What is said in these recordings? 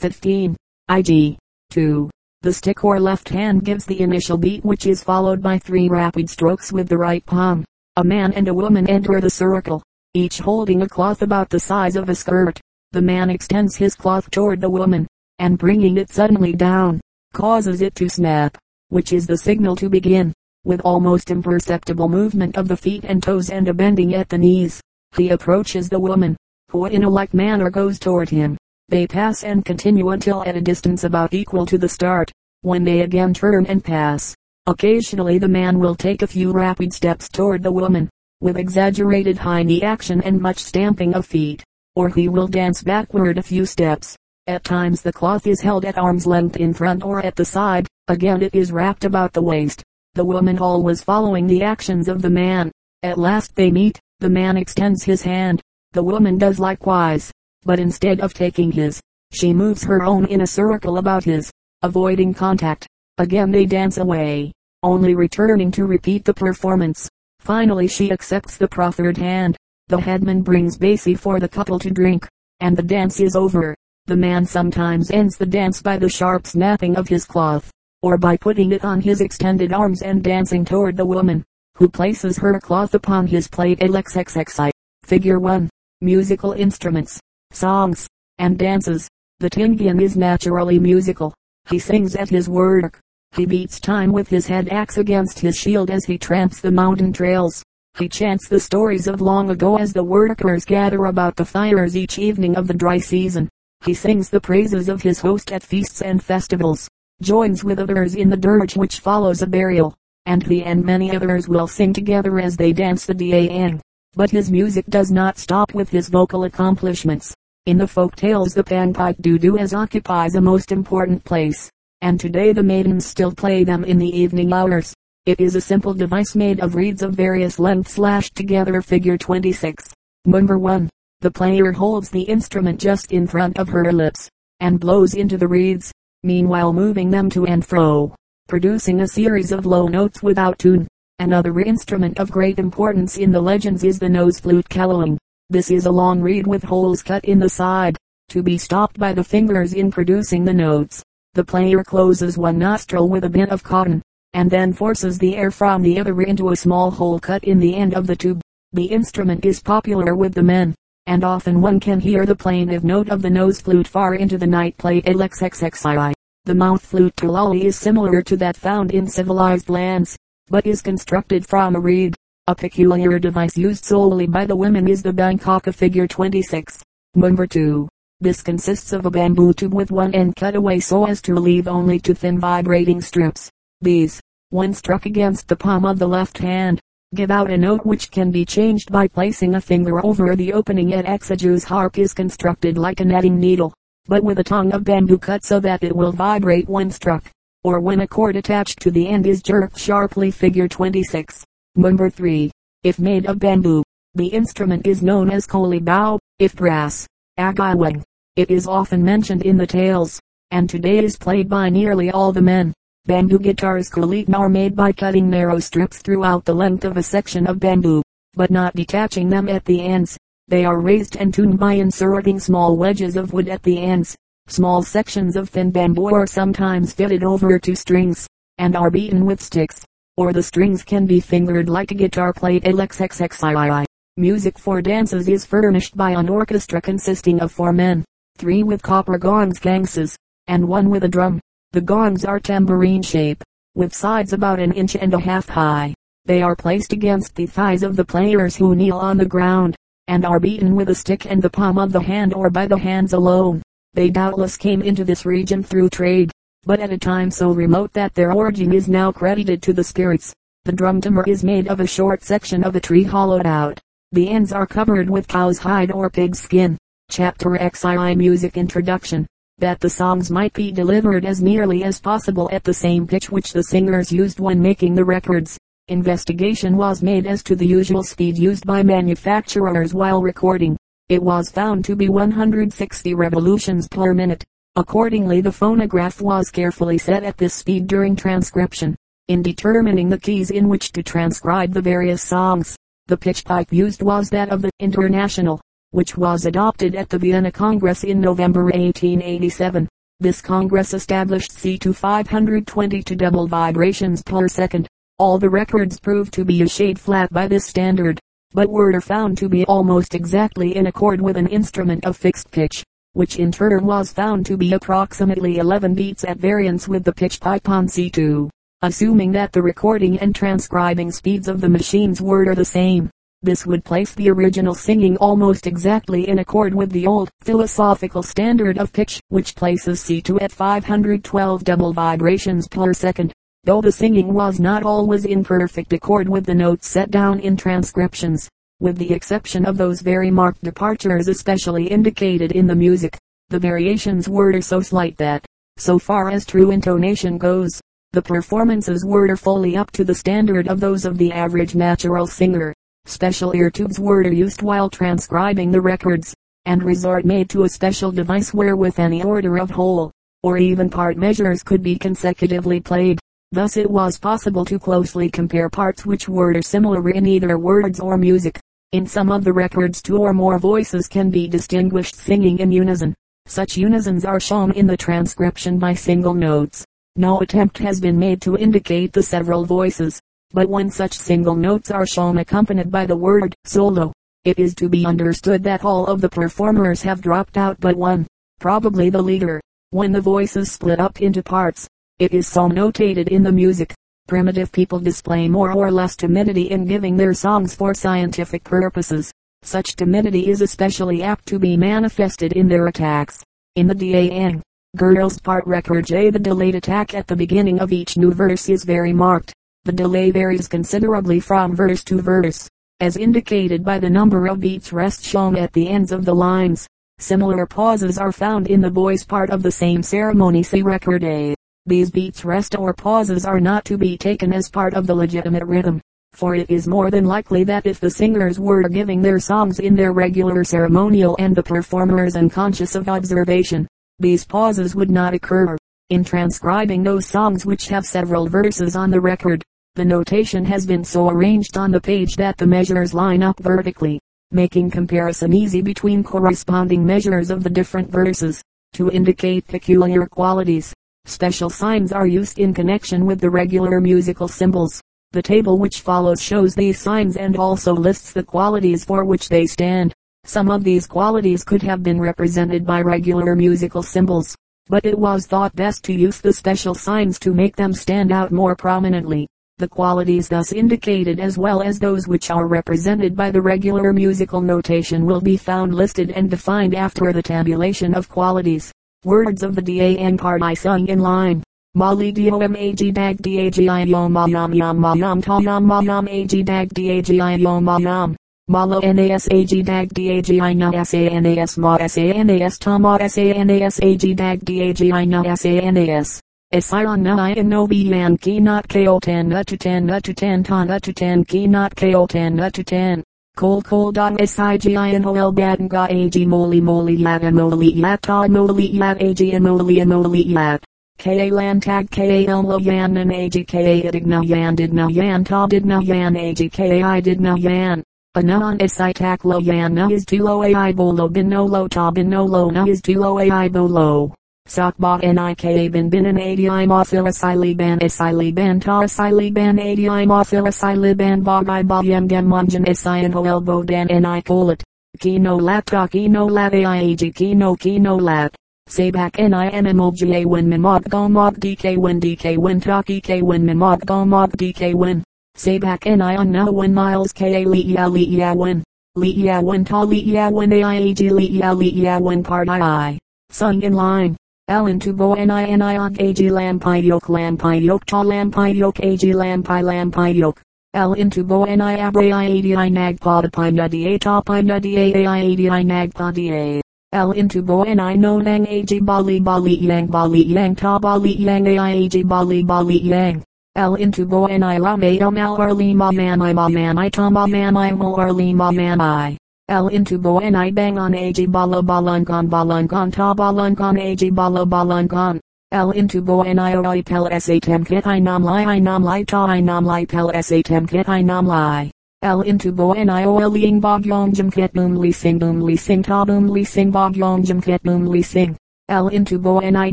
15. IG. 2. The stick or left hand gives the initial beat which is followed by three rapid strokes with the right palm. A man and a woman enter the circle, each holding a cloth about the size of a skirt. The man extends his cloth toward the woman, and bringing it suddenly down, causes it to snap, which is the signal to begin, with almost imperceptible movement of the feet and toes and a bending at the knees. He approaches the woman, who in a like manner goes toward him. They pass and continue until at a distance about equal to the start, when they again turn and pass. Occasionally the man will take a few rapid steps toward the woman, with exaggerated high knee action and much stamping of feet, or he will dance backward a few steps. At times the cloth is held at arm's length in front or at the side, again it is wrapped about the waist, the woman always following the actions of the man. At last they meet, the man extends his hand, the woman does likewise but instead of taking his, she moves her own in a circle about his, avoiding contact. Again they dance away, only returning to repeat the performance. Finally she accepts the proffered hand. The headman brings basi for the couple to drink, and the dance is over. The man sometimes ends the dance by the sharp snapping of his cloth, or by putting it on his extended arms and dancing toward the woman, who places her cloth upon his plate LXXXI. Figure 1. Musical instruments songs, and dances. The Tinguian is naturally musical. He sings at his work. He beats time with his head axe against his shield as he tramps the mountain trails. He chants the stories of long ago as the workers gather about the fires each evening of the dry season. He sings the praises of his host at feasts and festivals, joins with others in the dirge which follows a burial, and he and many others will sing together as they dance the Diang. But his music does not stop with his vocal accomplishments. In the folk tales the panpipe doo as occupies a most important place, and today the maidens still play them in the evening hours. It is a simple device made of reeds of various lengths lashed together figure 26. Number 1. The player holds the instrument just in front of her lips, and blows into the reeds, meanwhile moving them to and fro, producing a series of low notes without tune. Another instrument of great importance in the legends is the nose flute callowing. This is a long reed with holes cut in the side, to be stopped by the fingers in producing the notes. The player closes one nostril with a bit of cotton, and then forces the air from the other into a small hole cut in the end of the tube. The instrument is popular with the men, and often one can hear the plaintive note of the nose flute far into the night play LXXXI. The mouth flute tulali is similar to that found in civilized lands, but is constructed from a reed. A peculiar device used solely by the women is the Bangkok figure 26. Number 2. This consists of a bamboo tube with one end cut away so as to leave only two thin vibrating strips. These, when struck against the palm of the left hand, give out a note which can be changed by placing a finger over the opening at Exaju's harp is constructed like a netting needle, but with a tongue of bamboo cut so that it will vibrate when struck, or when a cord attached to the end is jerked sharply figure 26. Number 3. If made of bamboo, the instrument is known as koli kolibao. If brass, agawang. It is often mentioned in the tales, and today is played by nearly all the men. Bamboo guitars kulit are made by cutting narrow strips throughout the length of a section of bamboo, but not detaching them at the ends. They are raised and tuned by inserting small wedges of wood at the ends. Small sections of thin bamboo are sometimes fitted over to strings, and are beaten with sticks or the strings can be fingered like a guitar played LXXXII. Music for dances is furnished by an orchestra consisting of four men, three with copper gongs gangses, and one with a drum. The gongs are tambourine shape, with sides about an inch and a half high. They are placed against the thighs of the players who kneel on the ground, and are beaten with a stick and the palm of the hand or by the hands alone. They doubtless came into this region through trade, but at a time so remote that their origin is now credited to the spirits. The drum timber is made of a short section of a tree hollowed out. The ends are covered with cow's hide or pig's skin. Chapter XII Music Introduction That the songs might be delivered as nearly as possible at the same pitch which the singers used when making the records. Investigation was made as to the usual speed used by manufacturers while recording. It was found to be 160 revolutions per minute. Accordingly the phonograph was carefully set at this speed during transcription. In determining the keys in which to transcribe the various songs, the pitch pipe used was that of the International. which was adopted at the Vienna Congress in November 1887. This Congress established C to 522 double vibrations per second. All the records proved to be a shade flat by this standard, but were found to be almost exactly in accord with an instrument of fixed pitch, which in turn was found to be approximately 11 beats at variance with the pitch pipe on C2. Assuming that the recording and transcribing speeds of the machines were the same, this would place the original singing almost exactly in accord with the old philosophical standard of pitch, which places C2 at 512 double vibrations per second. Though the singing was not always in perfect accord with the notes set down in transcriptions, with the exception of those very marked departures especially indicated in the music, the variations were so slight that, so far as true intonation goes, the performances were fully up to the standard of those of the average natural singer. Special ear tubes were used while transcribing the records, and resort made to a special device wherewith any order of whole, or even part measures could be consecutively played. Thus it was possible to closely compare parts which were similar in either words or music. In some of the records two or more voices can be distinguished singing in unison. Such unisons are shown in the transcription by single notes. No attempt has been made to indicate the several voices. But when such single notes are shown accompanied by the word solo, it is to be understood that all of the performers have dropped out but one, probably the leader. When the voices split up into parts, it is so notated in the music. Primitive people display more or less timidity in giving their songs for scientific purposes. Such timidity is especially apt to be manifested in their attacks. In the Dang, Girls part record J the delayed attack at the beginning of each new verse is very marked. The delay varies considerably from verse to verse, as indicated by the number of beats rest shown at the ends of the lines. Similar pauses are found in the boys part of the same ceremony say record A. These beats rest or pauses are not to be taken as part of the legitimate rhythm, for it is more than likely that if the singers were giving their songs in their regular ceremonial and the performers unconscious of observation, these pauses would not occur. In transcribing those songs which have several verses on the record, the notation has been so arranged on the page that the measures line up vertically, making comparison easy between corresponding measures of the different verses. To indicate peculiar qualities, special signs are used in connection with the regular musical symbols. The table which follows shows these signs and also lists the qualities for which they stand. Some of these qualities could have been represented by regular musical symbols, but it was thought best to use the special signs to make them stand out more prominently. The qualities thus indicated as well as those which are represented by the regular musical notation will be found listed and defined after the tabulation of qualities. Words of the Dang part I sung in line. Molly dom ag dag dag yom yam yam yam ta ag dag dag yom yam. Malo nas ag dag dag i na sanas ma sanas ta ma sanas ag dag dag i na sanas. Esiron na i no bian ki not ko ten na to ten na to ten ta na to ten ki not ko ten na to ten. Kol kol dot sig in oel baden ga moli moli lat and moli lat ta moli lat ag and moli and moli lat. Ka lan tag ka elmo yan and ag ka digna yan didna yan ta didna yan ag ka i didna yan. Anon isitak lo yan na is tulo ai bolo binolo ta binolo na is tulo ai bolo. Sakba nika bin bin an adi mosil asili ban asili ban ta asili ban adi mosil asili ban bagay bayam gem munjan asian ho elbow dan ni kolat. Kino lat ta kino lat aiag kino kino lat. Sabak nimmogja win mimog gomog dk win dk win taki k win mimog gomog dk win. Sabak nion now win miles ka liya liya win. Liya win ta liya win aiag liya liya win part i. Sung in line. Ellen to bo ni ni on ag lampi yok lampi yok ta lampi yok ag lampi lampi yok. L into bo ni abre i adi nag pod pi nuddy a ta pi nuddy a i adi i nag pod a. L into bo ni no nang ag bali bali yang bali yang ta bali yang a i ag bali bali yang. L into bo ni la me mal arli ma man i ma man i ta ma man i mo arli ma man i. L into bo and I bang on ag bala balangon balangon ta balangon ag bala balangon. L into bo and I oi pel s8 kit i nam li i nam li ta i nam li pel s8 kit i nam li. L into bo and I o l ing bog yong jim ket boom li sing boom li sing ta boom li sing bog yong jim ket boom li sing. L into bo and I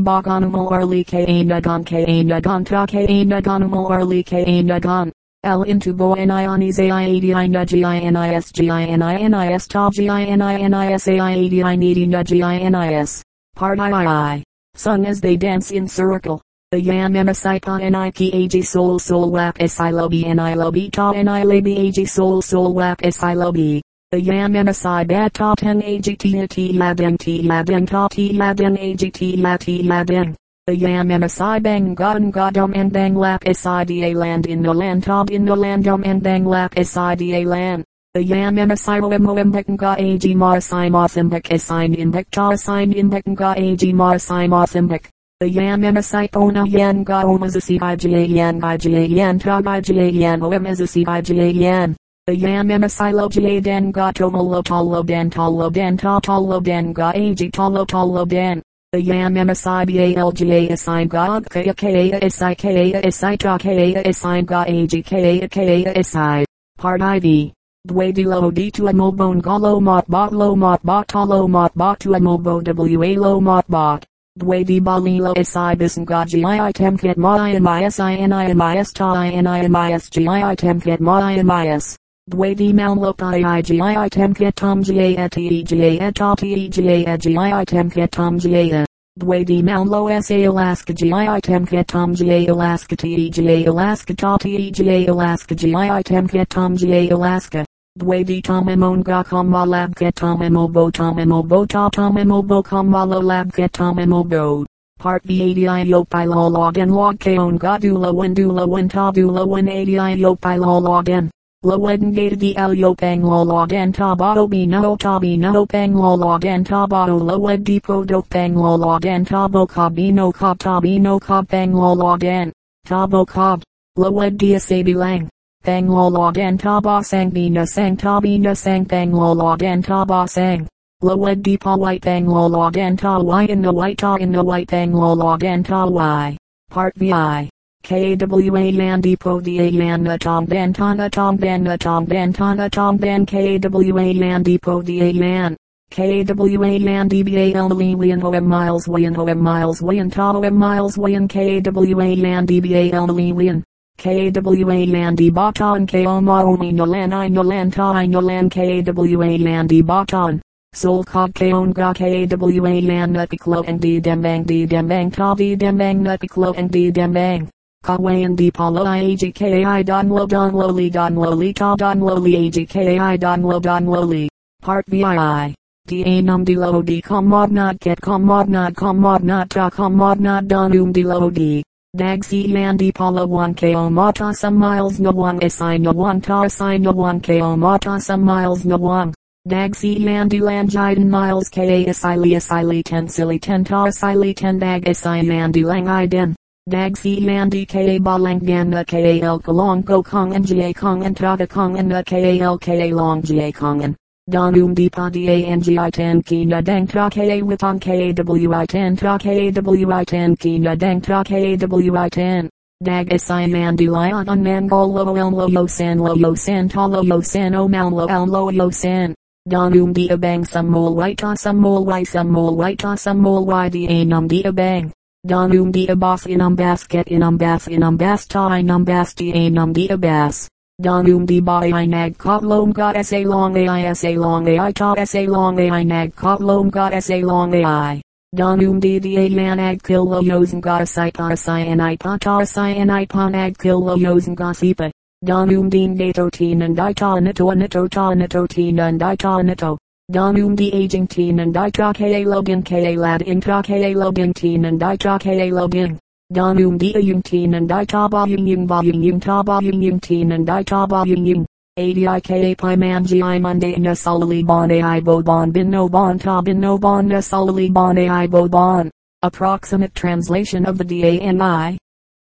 bog on mo early k a nagon k a nagon ta k a nagon mo early k a nagon. L into bo and I on is a i a d i n g i n i s g i n i n i s ta g i n i n i s a i a d i n e d n g i n i s. Part I. Sung as they dance in circle. The yam and a saipa and I p a g soul soul wap s i love and I love ta and I lay b a g soul soul wap s i love The yam and a si bat ta ten a g t a t laden t laden ta t laden a g t la t laden. The yam and a si bang god godum and bang lap s i d a land in the land top in the landum and bang lap s i d a land. The yam and a si roem roem ga a g mar si mar simbek s i in bek ta sign in bek ga a g mar si mar simbek. The yam and a sipona yan ga om as a c i g a yan i g a yan ta i g a yan om as a c i g a yan. The yam and a silo g a den ga tomolo tolo den tolo den ta tolo den ga a g tolo tolo den. The yam and a si b a l g a assign ga k a k a s i k a s i ta k a assign ga a g k a k a s i. Part i v. Dwe di lo di to a mobone ga lo mot bot lo mot bot ta lo mot bot to a mobo w a lo mot bot. Dwadi balilo isibis ngaji i temket mai mias i and i mias ta i and i mias gi i temket mai mias. Dwadi malmlop i i gi i temket tom ga et e ga et ta t ga gi i temket tom ga. Dwadi malmo sa alaska gi i temket tom ga alaska t ga alaska ta t alaska gi i temket tom ga alaska. Dwadi tamamon ga kama lab ke tamamo bo tamamo bo ta tamamo bo kama lo lab ke tamamo bo. Part B 80 yo pilo login log keon ga dula wen dula wen ta dula wen 80 yo pilo login. Lo wen gate di el yo pang lo login ta bato bi no ta bi no pang lo login ta bato lo wed di pro do pang lo login ta bo ka bi no ka ta bi no ka pang lo login. Ta bo ka. Lo wed di asabi lang. Thang lo log and taba sang bina sang tabina sang thang lo log and taba sang. Loed di pa white thang lo log and ta y in the white ta in the white thang lo log and ta y. Part VI. KWA and Depot the Ayana Tom Ben Tana Tom Ben Tom Ben Tana Tom Ben KWA and Depot the Ayan. KWA and DBA Elmely Wian Hoem Miles Wian Hoem Miles Wian Ta Hoem Miles Wian KWA and DBA Elmely Wian. KWA Landy Baton Ko Maoni Nolan I Nolan Ta I Nolan KWA Landy Baton. Sol Kog Kaon Ga KWA Lan Nutiklo and D Dembang D Dembang Ta D Dembang Nutiklo and D Dembang. Kawe and D Palo I AGKI Don Lo Don Loli Don Loli Ta Don Loli AGKI Don Lo Don Loli. Part VII. D A num D Lo D Com Mod Not Get Com Mod Not Com Mod Not Ta Com Mod Not Don Um D Lo D. Dag si Andy Paula 1 ko mata some miles no one assign no one ta assign no one ko mata some miles no one. Dag si Andy Langiden miles ka asili asili ten silly ten ta asili ten dag assign Andy lang iden. Dag si Andy ka balang ganda ka el kalong go kong and ja kong and ta kong and ka el ka long ja kong and. Donum di padi angi tan kina dang tra ka wipon kawi tan tra kawi tan kina dang tra kawi tan. Dag asai mandi lion on mangolo elmo yo san lo yo san talo yo san o malmo elmo yo san. Donum di abang some mole white some mole white some mole white some mole white anum di abang. Donum di abas inum basket inum bas inum bas ta inum bas di anum di abas. Donum di ba i nag kop lom got sa long a sa long a ta sa long a nag kop lom got sa long a Donum di di a man ag kill lo yosen got a sight a cyanide pa ta cyanide pa ag kill lo yosen gossipa. Donum din dato teen and i ta nito nito ta nito teen and i ta nito. Donum aging teen and i ta ka login ka lad in login teen and i ta ka login. Donum yung teen and I taba yung yung taba teen and I taba yung. ADIKA pi manji i monday na solely bon ai bo bon bin no bon ta bin no bon na solely bon ai bo bon. Approximate translation of the DANI.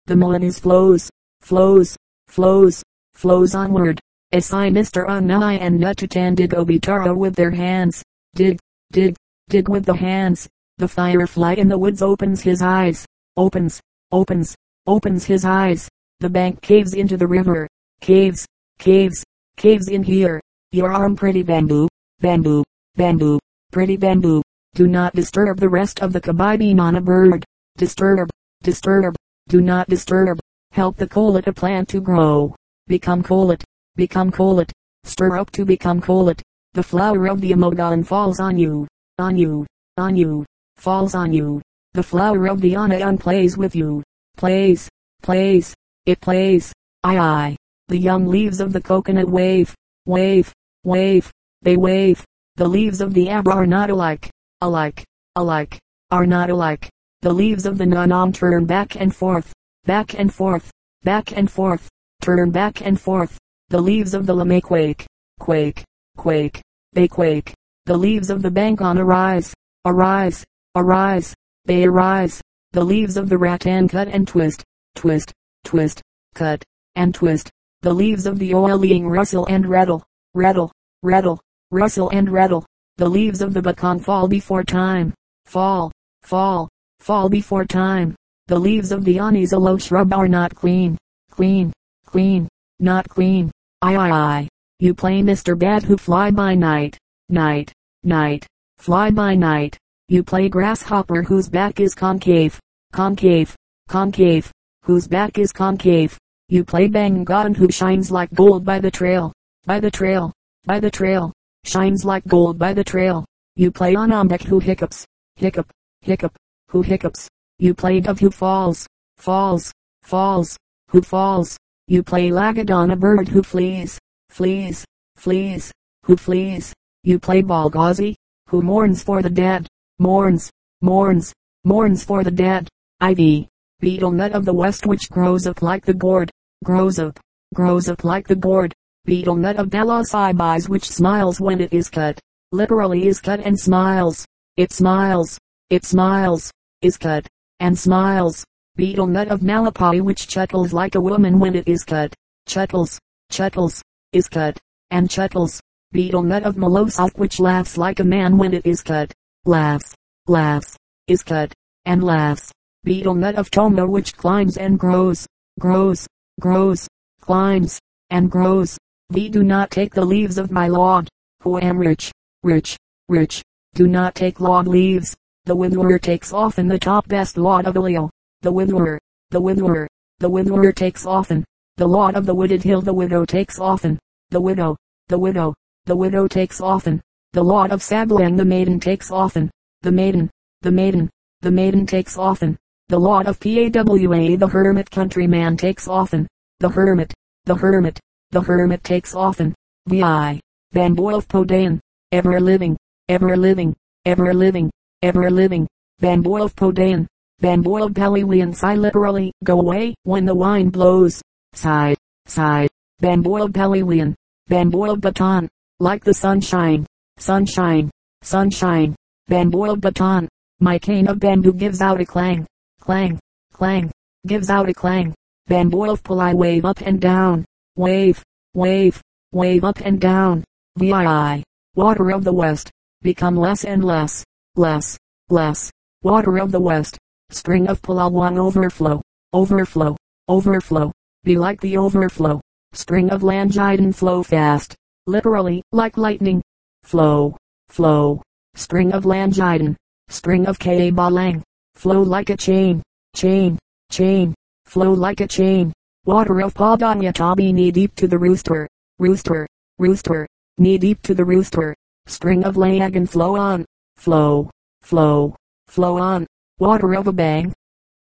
The Milanese flows, flows, flows, flows onward. Asai Mr. Anai and Nututan dig Obitara with their hands. Dig, dig, dig with the hands. The firefly in the woods opens his eyes opens, opens, opens his eyes. The bank caves into the river. Caves, caves, caves in here. Your arm pretty bamboo, bamboo, bamboo, pretty bamboo. Do not disturb the rest of the kabibinana bird. Disturb, disturb, do not disturb. Help the collet a plant to grow. Become collet, become collet. Stir up to become collet. The flower of the amogon falls on you, on you, on you, falls on you. The flower of the anayon plays with you, plays, plays, it plays. I I, The young leaves of the coconut wave, wave, wave, they wave. The leaves of the abra are not alike, alike, alike, are not alike. The leaves of the nanam turn back and forth, back and forth, back and forth, turn back and forth. The leaves of the lame quake, quake, quake, they quake. The leaves of the bankan arise, arise, arise, they arise. The leaves of the rattan cut and twist, twist, twist, cut, and twist. The leaves of the oiling rustle and rattle, rattle, rattle, rustle and rattle. The leaves of the bacon fall before time, fall, fall, fall before time. The leaves of the low shrub are not clean, clean, clean, not clean. I, I, I. You play Mr. Bad who fly by night, night, night, fly by night. You play grasshopper whose back is concave, concave, concave, whose back is concave. You play bangan who shines like gold by the trail, by the trail, by the trail, shines like gold by the trail. You play Anambek who hiccups, hiccup, hiccup, who hiccups, you play dove who falls, falls, falls, who falls. You play lagadon a bird who flees, flees, flees, who flees. You play balgazi, who mourns for the dead, mourns, mourns, mourns for the dead. Ivy, beetle nut of the west which grows up like the gourd, grows up, grows up like the gourd. Betel nut of Dallas ibis which smiles when it is cut, literally is cut and smiles. It smiles, it smiles, is cut, and smiles. Betel nut of Malapai which chuckles like a woman when it is cut. Chuckles, chuckles, is cut, and chuckles. Betel nut of Molosok which laughs like a man when it is cut. Laughs, laughs, is cut, and laughs. Betel nut of Toma which climbs and grows, grows, grows, climbs, and grows. We do not take the leaves of my log, who am rich, rich, rich. Do not take log leaves. The witherer takes often the top best lot of Ilio. The witherer, the witherer, the witherer takes often. The lot of the wooded hill the widow takes often. The widow, the widow, the widow takes often. The lot of Sablang the maiden takes often. The maiden, the maiden, the maiden takes often. The lot of PAWA the hermit countryman takes often. The hermit, the hermit, the hermit takes often. Vi. Bamboo of Podan, ever living, ever living, ever living ever living. Bamboo of Podan. Bamboo of Paliwian sigh literally, go away, when the wind blows. Sigh, sigh. Of Paliwian. Bamboo of Baton. Like the sunshine, sunshine, sunshine. Bamboo of Baton. My cane of bamboo gives out a clang, clang, clang, gives out a clang. Bamboo of Pulai wave up and down, wave, wave, wave up and down. VII, water of the west, become less and less less, less, water of the west, spring of Palawan overflow, overflow, overflow, be like the overflow, spring of Langidan flow fast, literally, like lightning, flow, flow, spring of Langidan, spring of Kabalang, flow like a chain, chain, chain, flow like a chain, water of Padanya Tabi knee deep to the rooster, rooster, rooster, knee deep to the rooster, spring of Lagan flow on, flow, flow, flow on, water of a bang,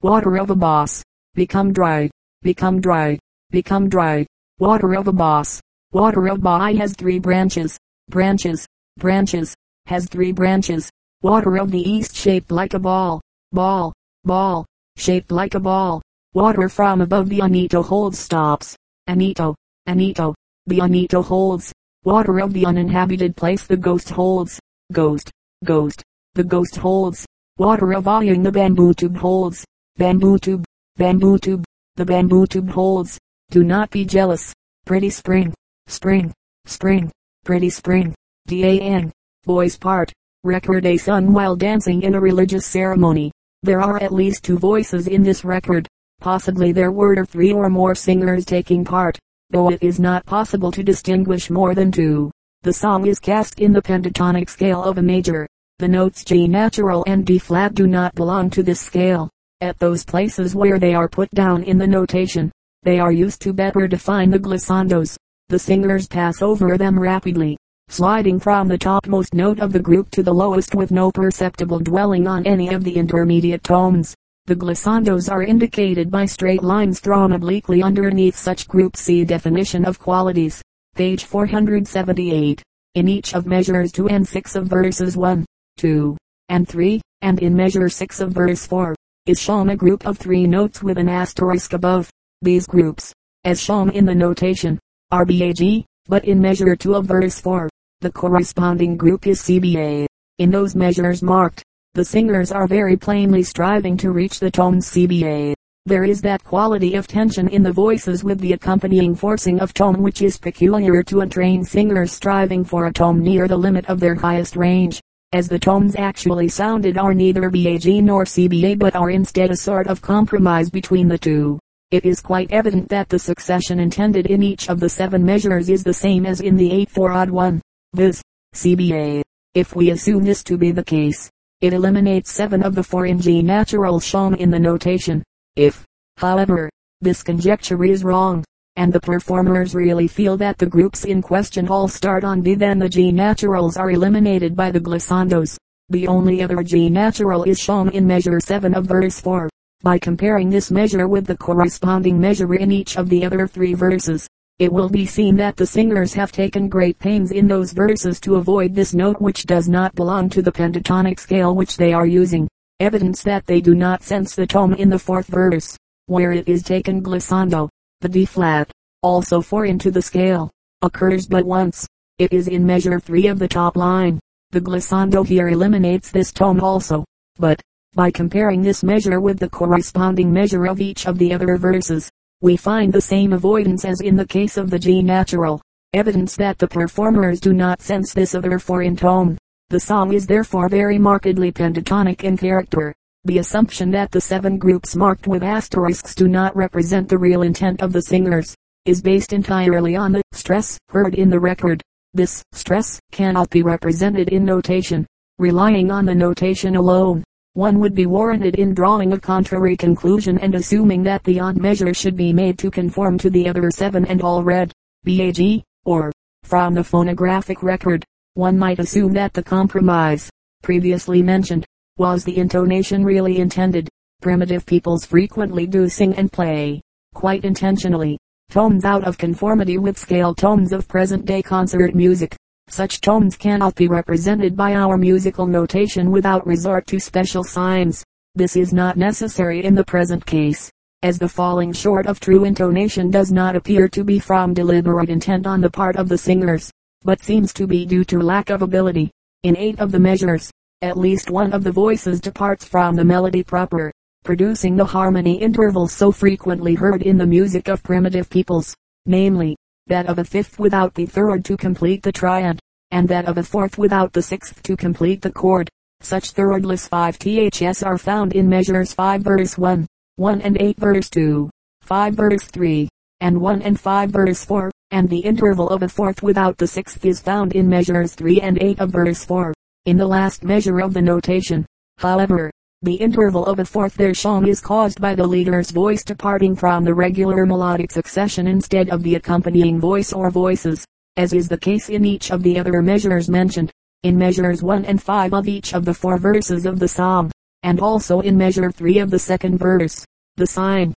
water of a boss, become dry, become dry, become dry, water of a boss, water of Bai has three branches, branches, branches, has three branches, water of the east shaped like a ball, ball, ball, shaped like a ball, water from above the Anito holds stops, Anito, Anito, the Anito holds, water of the uninhabited place the ghost holds, ghost, ghost, the ghost holds. Water of iron the bamboo tube holds. Bamboo tube, bamboo tube, the bamboo tube holds. Do not be jealous. Pretty spring, spring, spring, pretty spring. D-A-N, boy's part. Record a son while dancing in a religious ceremony. There are at least two voices in this record. Possibly there were three or more singers taking part. though it is not possible to distinguish more than two. The song is cast in the pentatonic scale of a major. The notes G natural and D flat do not belong to this scale. At those places where they are put down in the notation, they are used to better define the glissandos. The singers pass over them rapidly, sliding from the topmost note of the group to the lowest with no perceptible dwelling on any of the intermediate tones. The glissandos are indicated by straight lines drawn obliquely underneath such groups. See definition of qualities, page 478. In each of measures 2 and 6 of verses 1, 2, and 3, and in measure 6 of verse 4, is shown a group of three notes with an asterisk above. These groups, as shown in the notation, are BAG, but in measure 2 of verse 4, the corresponding group is CBA. In those measures marked, the singers are very plainly striving to reach the tones CBA. There is that quality of tension in the voices with the accompanying forcing of tone which is peculiar to a trained singer striving for a tone near the limit of their highest range as the tones actually sounded are neither BAG nor CBA but are instead a sort of compromise between the two. It is quite evident that the succession intended in each of the seven measures is the same as in the 8-4 odd one, viz. CBA. If we assume this to be the case, it eliminates seven of the four in G natural shown in the notation. If, however, this conjecture is wrong, and the performers really feel that the groups in question all start on B then the G naturals are eliminated by the glissandos. The only other G natural is shown in measure 7 of verse 4. By comparing this measure with the corresponding measure in each of the other three verses, it will be seen that the singers have taken great pains in those verses to avoid this note which does not belong to the pentatonic scale which they are using. Evidence that they do not sense the tone in the fourth verse, where it is taken glissando. The D flat, also 4 into the scale, occurs but once. It is in measure 3 of the top line. The glissando here eliminates this tone also. But, by comparing this measure with the corresponding measure of each of the other verses, we find the same avoidance as in the case of the G natural. Evidence that the performers do not sense this other four in tone. The song is therefore very markedly pentatonic in character. The assumption that the seven groups marked with asterisks do not represent the real intent of the singers, is based entirely on the stress heard in the record. This stress cannot be represented in notation. Relying on the notation alone, one would be warranted in drawing a contrary conclusion and assuming that the odd measure should be made to conform to the other seven and all read. BAG, or, from the phonographic record, one might assume that the compromise, previously mentioned, was the intonation really intended. Primitive peoples frequently do sing and play, quite intentionally, tones out of conformity with scale tones of present-day concert music. Such tones cannot be represented by our musical notation without resort to special signs. This is not necessary in the present case, as the falling short of true intonation does not appear to be from deliberate intent on the part of the singers, but seems to be due to lack of ability. In eight of the measures, at least one of the voices departs from the melody proper, producing the harmony intervals so frequently heard in the music of primitive peoples, namely, that of a fifth without the third to complete the triad, and that of a fourth without the sixth to complete the chord. Such thirdless 5 ths are found in measures 5 verse 1, 1 and 8 verse 2, 5 verse 3, and 1 and 5 verse 4, and the interval of a fourth without the sixth is found in measures 3 and 8 of verse 4 in the last measure of the notation. However, the interval of a fourth there shown is caused by the leader's voice departing from the regular melodic succession instead of the accompanying voice or voices, as is the case in each of the other measures mentioned. In measures 1 and 5 of each of the four verses of the psalm, and also in measure 3 of the second verse, the sign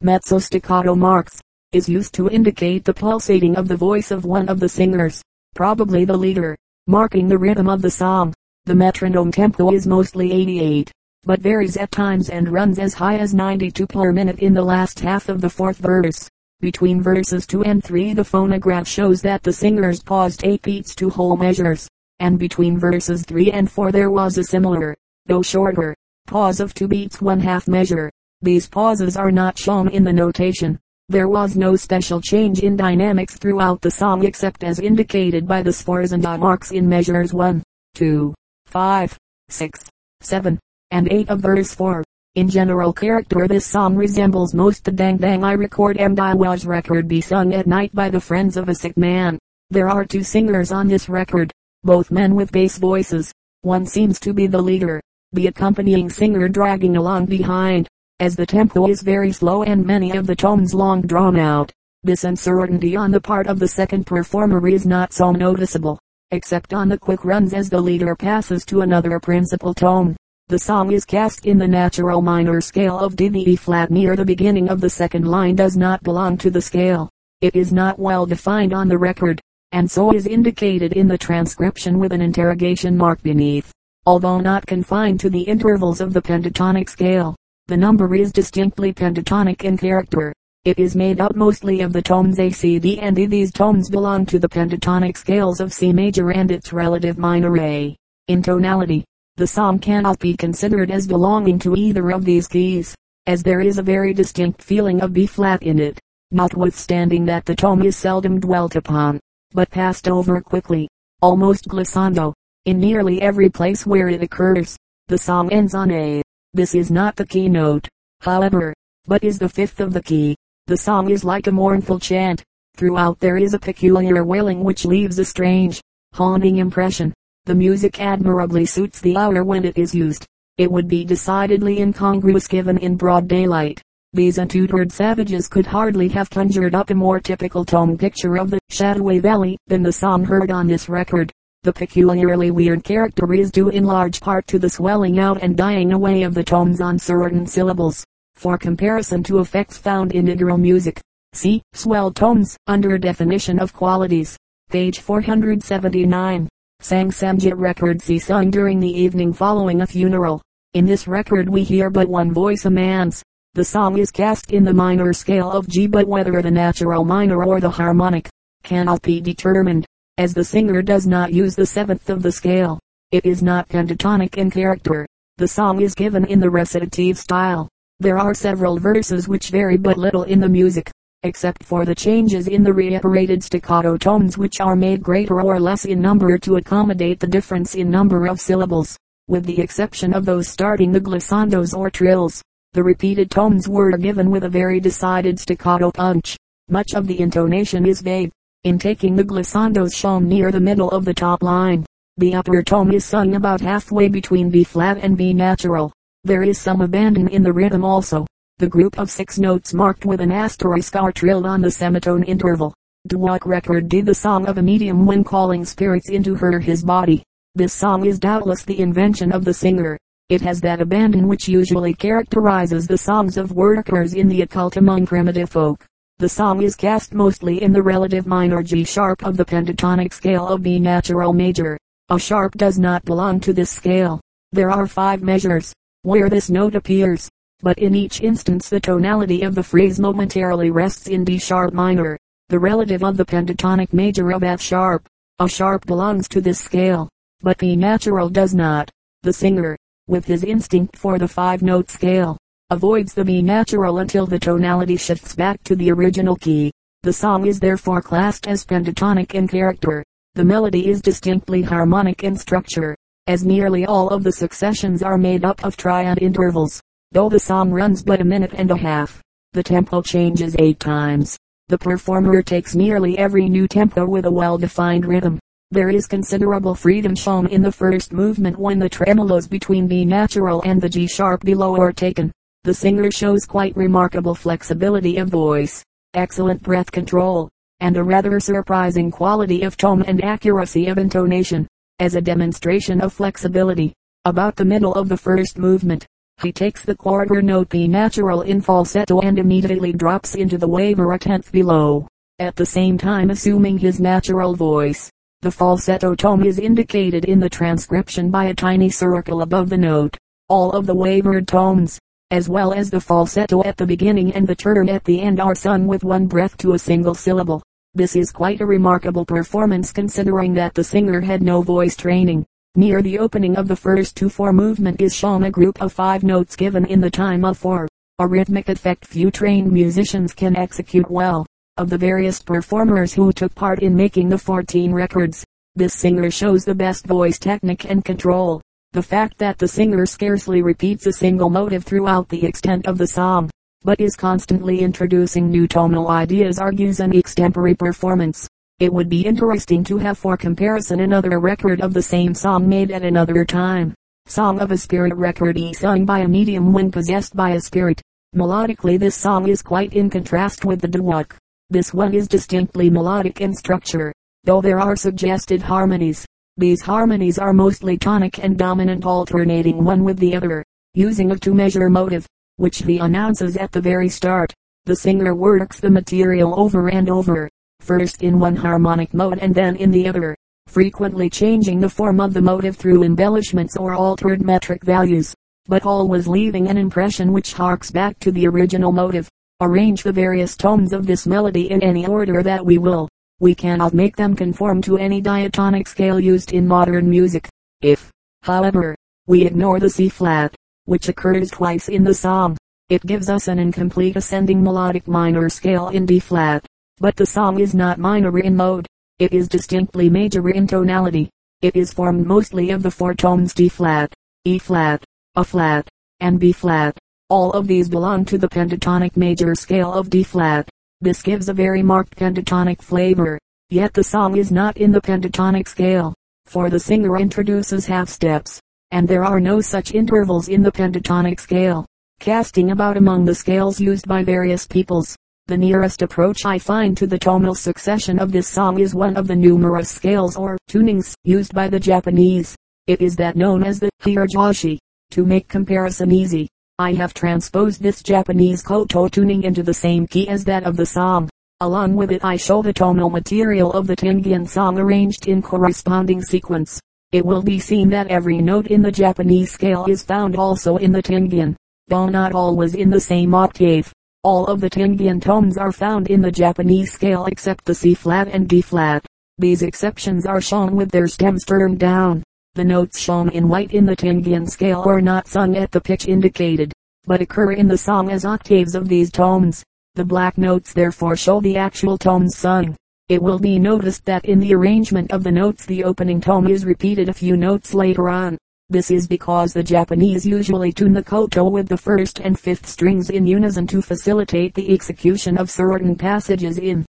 mezzo staccato marks is used to indicate the pulsating of the voice of one of the singers, probably the leader marking the rhythm of the song. The metronome tempo is mostly 88, but varies at times and runs as high as 92 per minute in the last half of the fourth verse. Between verses 2 and 3 the phonograph shows that the singers paused 8 beats to whole measures, and between verses 3 and 4 there was a similar, though shorter, pause of 2 beats one half measure. These pauses are not shown in the notation. There was no special change in dynamics throughout the song except as indicated by the sforzando marks in measures 1, 2, 5, 6, 7, and 8 of verse 4. In general character this song resembles most the Dang Dang I record and I was record be sung at night by the friends of a sick man. There are two singers on this record, both men with bass voices. One seems to be the leader, the accompanying singer dragging along behind, as the tempo is very slow and many of the tones long drawn out. This uncertainty on the part of the second performer is not so noticeable, except on the quick runs as the leader passes to another principal tone. The song is cast in the natural minor scale of D. Flat near the beginning of the second line does not belong to the scale. It is not well defined on the record, and so is indicated in the transcription with an interrogation mark beneath. Although not confined to the intervals of the pentatonic scale, the number is distinctly pentatonic in character. It is made up mostly of the tones A, C, D and E. These tones belong to the pentatonic scales of C major and its relative minor A. In tonality, the song cannot be considered as belonging to either of these keys, as there is a very distinct feeling of B flat in it, notwithstanding that the tone is seldom dwelt upon, but passed over quickly, almost glissando, in nearly every place where it occurs. The song ends on A. This is not the keynote, however, but is the fifth of the key. The song is like a mournful chant. Throughout there is a peculiar wailing which leaves a strange, haunting impression. The music admirably suits the hour when it is used. It would be decidedly incongruous given in broad daylight. These untutored savages could hardly have conjured up a more typical tone picture of the shadowy valley than the song heard on this record. The peculiarly weird character is due in large part to the swelling out and dying away of the tones on certain syllables. For comparison to effects found in Negro music, see swell tones under definition of qualities. Page 479. Sang Samjit record see sung during the evening following a funeral. In this record we hear but one voice a man's. The song is cast in the minor scale of G but whether the natural minor or the harmonic, cannot be determined, as the singer does not use the seventh of the scale. It is not pentatonic in character. The song is given in the recitative style. There are several verses which vary but little in the music except for the changes in the reiterated staccato tones which are made greater or less in number to accommodate the difference in number of syllables, with the exception of those starting the glissandos or trills. The repeated tones were given with a very decided staccato punch. Much of the intonation is vague. In taking the glissandos shown near the middle of the top line, the upper tone is sung about halfway between B flat and B natural. There is some abandon in the rhythm also. The group of six notes marked with an asterisk are trilled on the semitone interval. Dweck record did the song of a medium when calling spirits into her his body. This song is doubtless the invention of the singer. It has that abandon which usually characterizes the songs of workers in the occult among primitive folk. The song is cast mostly in the relative minor G sharp of the pentatonic scale of B natural major. A sharp does not belong to this scale. There are five measures, where this note appears but in each instance the tonality of the phrase momentarily rests in D sharp minor, the relative of the pentatonic major of F sharp. A sharp belongs to this scale, but B natural does not. The singer, with his instinct for the five note scale, avoids the B natural until the tonality shifts back to the original key. The song is therefore classed as pentatonic in character. The melody is distinctly harmonic in structure, as nearly all of the successions are made up of triad intervals. Though the song runs but a minute and a half, the tempo changes eight times. The performer takes nearly every new tempo with a well-defined rhythm. There is considerable freedom shown in the first movement when the tremolos between B natural and the G sharp below are taken. The singer shows quite remarkable flexibility of voice, excellent breath control, and a rather surprising quality of tone and accuracy of intonation. As a demonstration of flexibility, about the middle of the first movement, he takes the quarter note B natural in falsetto and immediately drops into the waver a tenth below, at the same time assuming his natural voice. The falsetto tone is indicated in the transcription by a tiny circle above the note. All of the wavered tones, as well as the falsetto at the beginning and the turn at the end are sung with one breath to a single syllable. This is quite a remarkable performance considering that the singer had no voice training. Near the opening of the first two four movement is shown a group of five notes given in the time of four. A rhythmic effect few trained musicians can execute well. Of the various performers who took part in making the 14 records, this singer shows the best voice technique and control. The fact that the singer scarcely repeats a single motive throughout the extent of the song, but is constantly introducing new tonal ideas argues an extempore performance. It would be interesting to have for comparison another record of the same song made at another time. Song of a Spirit record e sung by a medium when possessed by a spirit. Melodically this song is quite in contrast with the duet. This one is distinctly melodic in structure, though there are suggested harmonies. These harmonies are mostly tonic and dominant alternating one with the other, using a two-measure motive, which he announces at the very start. The singer works the material over and over, first in one harmonic mode and then in the other, frequently changing the form of the motive through embellishments or altered metric values, but always leaving an impression which harks back to the original motive. Arrange the various tones of this melody in any order that we will. We cannot make them conform to any diatonic scale used in modern music. If, however, we ignore the C flat, which occurs twice in the song, it gives us an incomplete ascending melodic minor scale in D flat. But the song is not minor in mode. It is distinctly major in tonality. It is formed mostly of the four tones D flat, E flat, A flat, and B flat. All of these belong to the pentatonic major scale of D flat. This gives a very marked pentatonic flavor. Yet the song is not in the pentatonic scale, for the singer introduces half steps, and there are no such intervals in the pentatonic scale. Casting about among the scales used by various peoples, the nearest approach I find to the tonal succession of this song is one of the numerous scales or tunings used by the Japanese. It is that known as the hirajoshi. To make comparison easy, I have transposed this Japanese koto tuning into the same key as that of the song. Along with it I show the tonal material of the Tinguian song arranged in corresponding sequence. It will be seen that every note in the Japanese scale is found also in the Tinguian, though not always in the same octave. All of the Tinguian tones are found in the Japanese scale except the C flat and D flat. These exceptions are shown with their stems turned down. The notes shown in white in the Tinguian scale are not sung at the pitch indicated, but occur in the song as octaves of these tones. The black notes therefore show the actual tones sung. It will be noticed that in the arrangement of the notes the opening tone is repeated a few notes later on. This is because the Japanese usually tune the koto with the first and fifth strings in unison to facilitate the execution of certain passages in